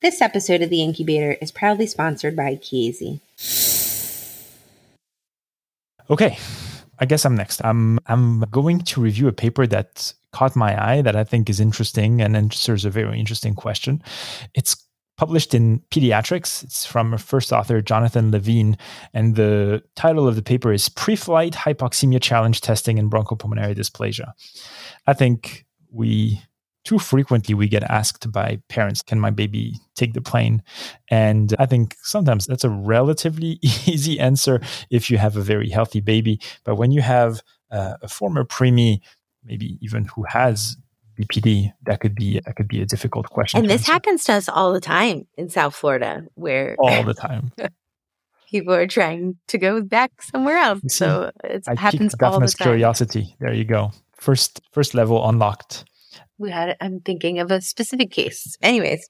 This episode of The Incubator is proudly sponsored by Chiesi. Okay, I guess I'm next. I'm I'm going to review a paper that caught my eye that I think is interesting and answers a very interesting question. It's published in Pediatrics. It's from first author, Jonathan Levine, and the title of the paper is Pre-Flight Hypoxemia Challenge Testing in Bronchopulmonary Dysplasia. I think we too frequently we get asked by parents, can my baby take the plane? And I think sometimes that's a relatively easy answer if you have a very healthy baby. But when you have uh, a former preemie, maybe even who has BPD, that could be that could be a difficult question. And this answer. happens to us all the time in South Florida, where all the time. people are trying to go back somewhere else. So it happens all the time. curiosity. There you go. First first level unlocked we had i'm thinking of a specific case anyways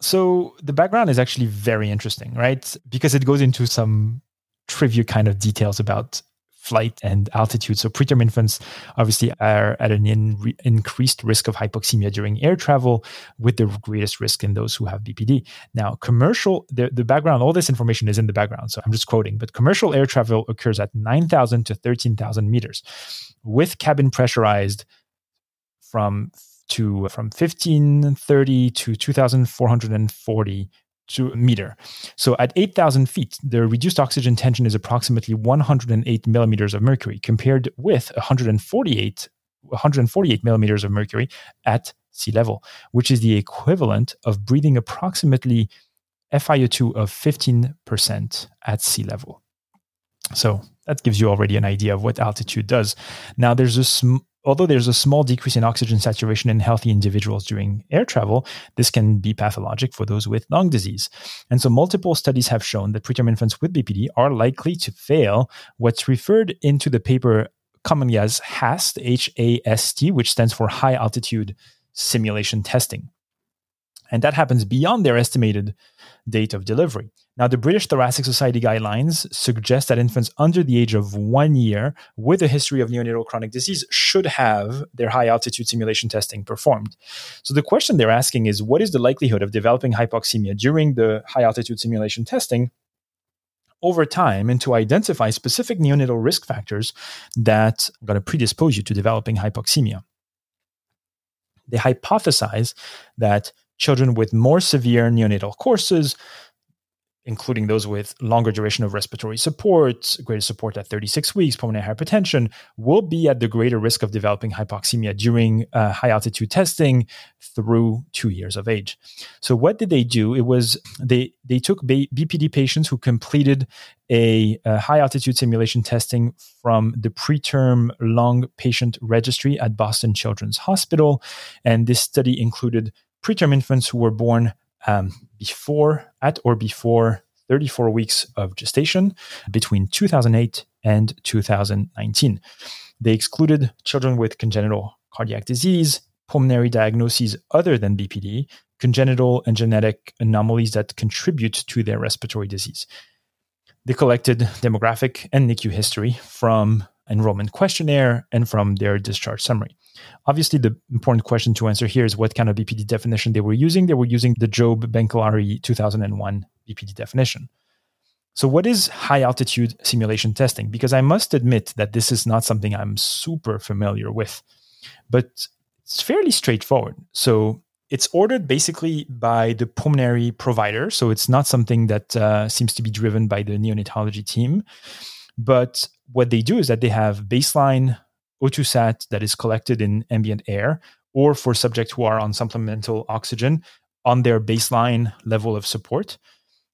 so the background is actually very interesting right because it goes into some trivia kind of details about flight and altitude. So preterm infants obviously are at an in, increased risk of hypoxemia during air travel, with the greatest risk in those who have BPD. Now, commercial the, the background, all this information is in the background, so I'm just quoting. But commercial air travel occurs at 9,000 to 13,000 meters, with cabin pressurized from to from 1530 to 2440 to meter. So at 8,000 feet, the reduced oxygen tension is approximately 108 millimeters of mercury, compared with 148 148 millimeters of mercury at sea level, which is the equivalent of breathing approximately FiO2 of 15% at sea level. So that gives you already an idea of what altitude does. Now, there's a although there's a small decrease in oxygen saturation in healthy individuals during air travel, this can be pathologic for those with lung disease. And so multiple studies have shown that preterm infants with BPD are likely to fail what's referred into the paper commonly as HAST, H-A-S-T, which stands for high altitude simulation testing. And that happens beyond their estimated date of delivery. Now, the British Thoracic Society guidelines suggest that infants under the age of one year with a history of neonatal chronic disease should have their high altitude simulation testing performed. So, the question they're asking is what is the likelihood of developing hypoxemia during the high altitude simulation testing? Over time, and to identify specific neonatal risk factors that are going to predispose you to developing hypoxemia. They hypothesize that children with more severe neonatal courses including those with longer duration of respiratory support, greater support at 36 weeks, pulmonary hypertension, will be at the greater risk of developing hypoxemia during uh, high altitude testing through two years of age. So, what did they do? It was they they took BPD patients who completed a, a high altitude simulation testing from the preterm lung patient registry at Boston Children's Hospital, and this study included preterm infants who were born um, before, at or before 34 weeks of gestation between 2008 and 2019. They excluded children with congenital cardiac disease, pulmonary diagnoses other than BPD, congenital and genetic anomalies that contribute to their respiratory disease. They collected demographic and NICU history from enrollment questionnaire and from their discharge summary. Obviously, the important question to answer here is what kind of BPD definition they were using. They were using the Jobe Bancalari 2001 BPD definition. So, what is high altitude simulation testing? Because I must admit that this is not something I'm super familiar with, but it's fairly straightforward. So, it's ordered basically by the pulmonary provider. So, it's not something that uh, seems to be driven by the neonatology team. But what they do is that they have baseline O2 sat that is collected in ambient air, or for subjects who are on supplemental oxygen on their baseline level of support.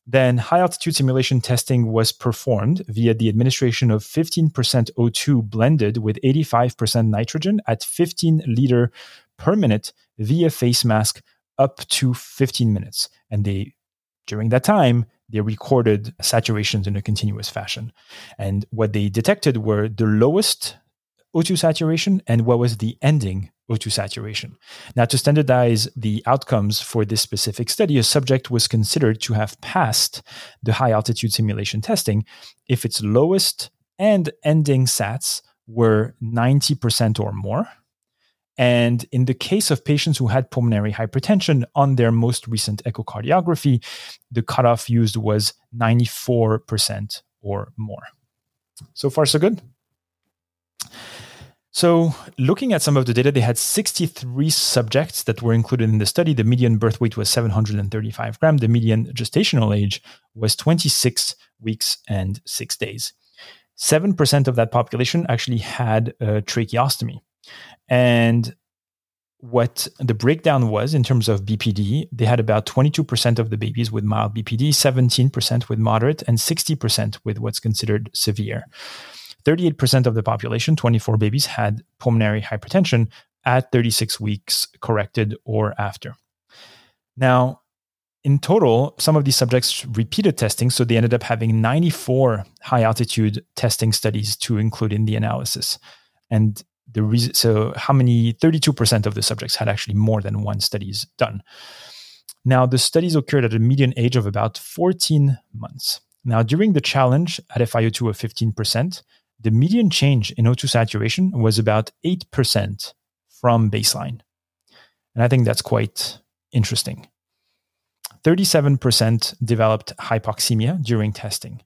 Then high altitude simulation testing was performed via the administration of 15% O2 blended with 85% nitrogen at 15 liter per minute via face mask up to 15 minutes. And they, during that time, they recorded saturations in a continuous fashion. And what they detected were the lowest O2 saturation and what was the ending O2 saturation. Now, to standardize the outcomes for this specific study, a subject was considered to have passed the high altitude simulation testing if its lowest and ending SATs were 90% or more, And in the case of patients who had pulmonary hypertension on their most recent echocardiography, the cutoff used was 94% or more. So far, so good. So, looking at some of the data, they had 63 subjects that were included in the study. The median birth weight was 735 grams. The median gestational age was 26 weeks and six days. 7% of that population actually had a tracheostomy. And what the breakdown was in terms of BPD, they had about 22% of the babies with mild BPD, 17% with moderate, and 60% with what's considered severe. 38% of the population, 24 babies, had pulmonary hypertension at 36 weeks, corrected or after. Now, in total, some of these subjects repeated testing, so they ended up having 94 high altitude testing studies to include in the analysis. And the reason, so how many? 32% of the subjects had actually more than one studies done. Now, the studies occurred at a median age of about 14 months. Now, during the challenge at FiO2 of 15%, the median change in O2 saturation was about 8% from baseline. And I think that's quite interesting. 37% developed hypoxemia during testing.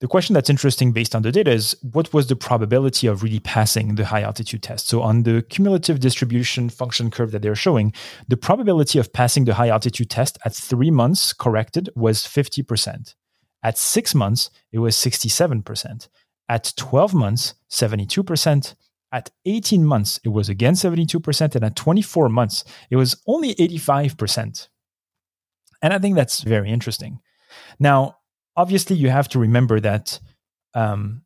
The question that's interesting based on the data is what was the probability of really passing the high altitude test? So, on the cumulative distribution function curve that they're showing, the probability of passing the high altitude test at three months corrected was 50%. At six months, it was 67%. At 12 months, 72%. At 18 months, it was again 72%. And at 24 months, it was only 85%. And I think that's very interesting. Now, obviously, you have to remember that um,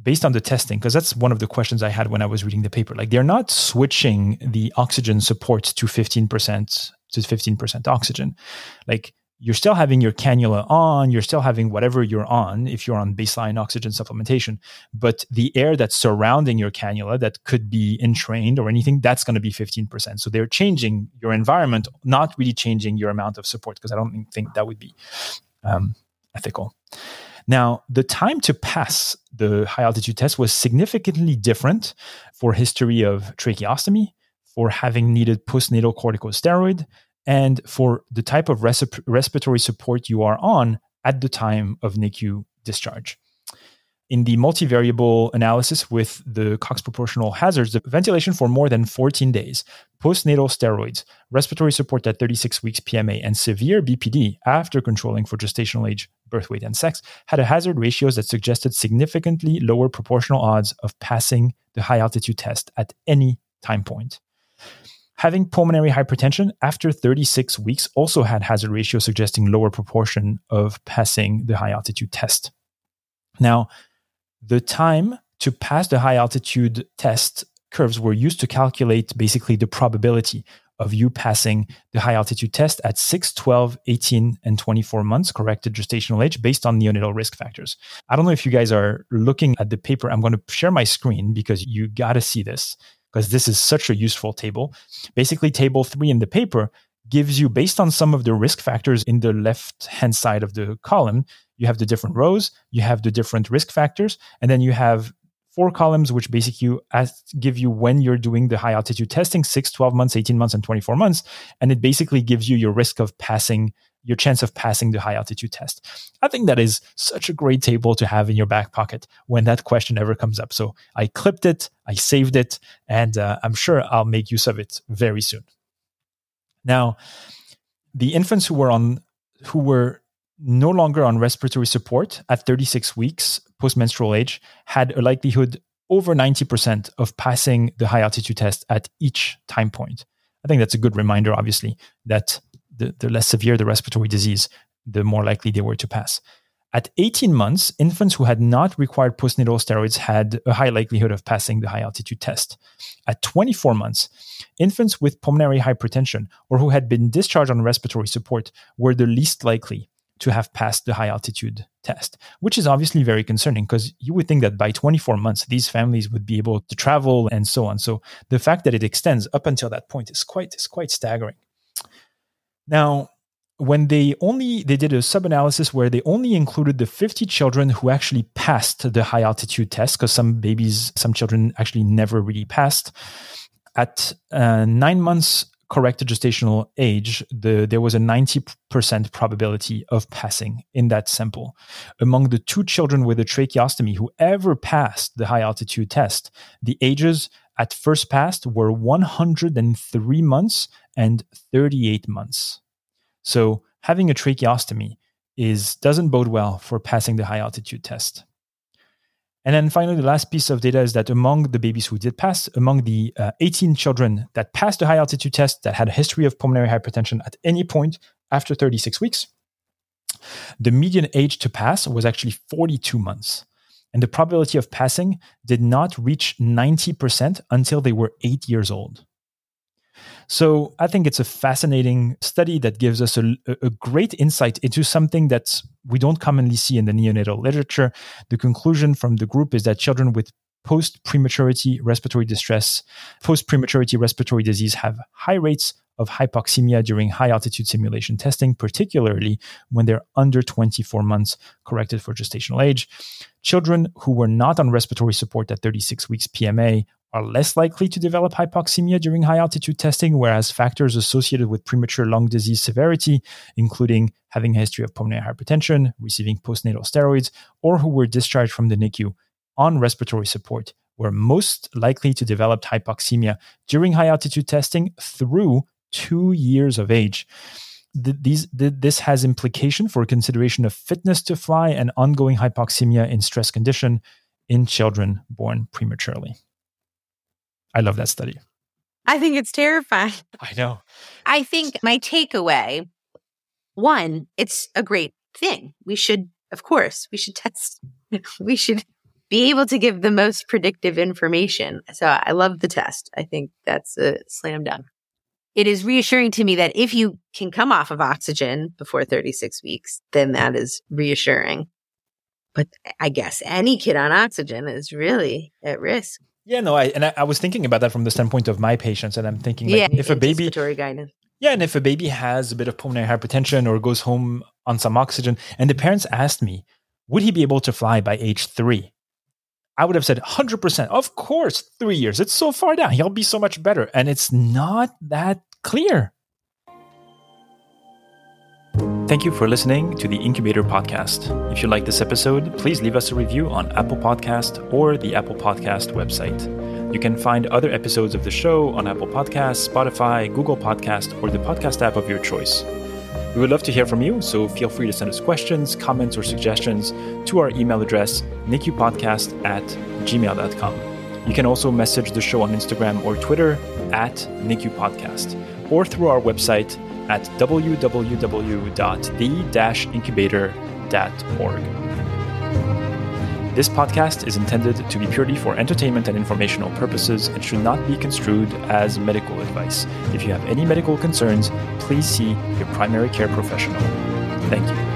based on the testing, because that's one of the questions I had when I was reading the paper. Like, they're not switching the oxygen support to 15% to 15% oxygen. Like, you're still having your cannula on, you're still having whatever you're on if you're on baseline oxygen supplementation. But the air that's surrounding your cannula that could be entrained or anything, that's going to be 15%. So they're changing your environment, not really changing your amount of support, because I don't think that would be um, ethical. Now, the time to pass the high altitude test was significantly different for history of tracheostomy, for having needed postnatal corticosteroid, and for the type of res- respiratory support you are on at the time of NICU discharge. In the multivariable analysis with the Cox proportional hazards, the ventilation for more than 14 days, postnatal steroids, respiratory support at 36 weeks PMA, and severe BPD after controlling for gestational age, birth weight, and sex had a hazard ratios that suggested significantly lower proportional odds of passing the high altitude test at any time point. Having pulmonary hypertension after 36 weeks also had hazard ratio suggesting lower proportion of passing the high altitude test. Now, the time to pass the high altitude test curves were used to calculate basically the probability of you passing the high altitude test at 6, 12, 18, and 24 months corrected gestational age based on neonatal risk factors. I don't know if you guys are looking at the paper. I'm going to share my screen because you got to see this because this is such a useful table. Basically, table three in the paper gives you, based on some of the risk factors in the left hand side of the column, you have the different rows, you have the different risk factors, and then you have four columns which basically give you when you're doing the high altitude testing 6 12 months 18 months and 24 months and it basically gives you your risk of passing your chance of passing the high altitude test. I think that is such a great table to have in your back pocket when that question ever comes up. So I clipped it, I saved it, and uh, I'm sure I'll make use of it very soon. Now, the infants who were on who were no longer on respiratory support at 36 weeks postmenstrual age had a likelihood over 90% of passing the high altitude test at each time point. I think that's a good reminder, obviously, that the, the less severe the respiratory disease, the more likely they were to pass. At 18 months, infants who had not required postnatal steroids had a high likelihood of passing the high altitude test. At 24 months, infants with pulmonary hypertension or who had been discharged on respiratory support were the least likely to have passed the high altitude test, which is obviously very concerning because you would think that by 24 months, these families would be able to travel and so on. So the fact that it extends up until that point is quite, is quite staggering. Now, when they only they did a sub-analysis where they only included the 50 children who actually passed the high altitude test because some babies some children actually never really passed At uh, nine months corrected gestational age, the, there was a 90% probability of passing in that sample. Among the two children with a tracheostomy who ever passed the high altitude test, the ages at first passed were 103 months and 38 months. So having a tracheostomy is doesn't bode well for passing the high altitude test. And then finally, the last piece of data is that among the babies who did pass, among the uh, 18 children that passed the high altitude test that had a history of pulmonary hypertension at any point after 36 weeks, the median age to pass was actually 42 months. And the probability of passing did not reach 90% until they were eight years old. So I think it's a fascinating study that gives us a, a, great insight into something that we don't commonly see in the neonatal literature. The conclusion from the group is that children with post prematurity respiratory distress, post prematurity respiratory disease have high rates of hypoxemia during high altitude simulation testing, particularly when they're under 24 months corrected for gestational age. Children who were not on respiratory support at 36 weeks PMA are less likely to develop hypoxemia during high altitude testing, whereas factors associated with premature lung disease severity, including having a history of pulmonary hypertension, receiving postnatal steroids, or who were discharged from the NICU on respiratory support, were most likely to develop hypoxemia during high altitude testing through two years of age. these, this has implication for consideration of fitness to fly and ongoing hypoxemia in stress condition in children born prematurely. I love that study. I think it's terrifying. I know. I think my takeaway one, it's a great thing. We should, of course, we should test. we should be able to give the most predictive information. So I love the test. I think that's a slam dunk. It is reassuring to me that if you can come off of oxygen before 36 weeks, then that is reassuring. But I guess any kid on oxygen is really at risk. Yeah, no, I and I, I, was thinking about that from the standpoint of my patients, and I'm thinking, like, yeah, if a baby, guidance. yeah, and if a baby has a bit of pulmonary hypertension or goes home on some oxygen, and the parents asked me, would he be able to fly by age three? I would have said 100%. Of course, three years. It's so far down. He'll be so much better. And it's not that clear. Thank you for listening to the Incubator Podcast. If you like this episode, please leave us a review on Apple Podcast or the Apple Podcast website. You can find other episodes of the show on Apple Podcasts, Spotify, Google Podcast, or the podcast app of your choice. We would love to hear from you, so feel free to send us questions, comments, or suggestions to our email address, nicupodcast at gmail.com. You can also message the show on Instagram or Twitter at nicupodcast, or through our website, at www.the-incubator.org. This podcast is intended to be purely for entertainment and informational purposes and should not be construed as medical advice. If you have any medical concerns, please see your primary care professional. Thank you.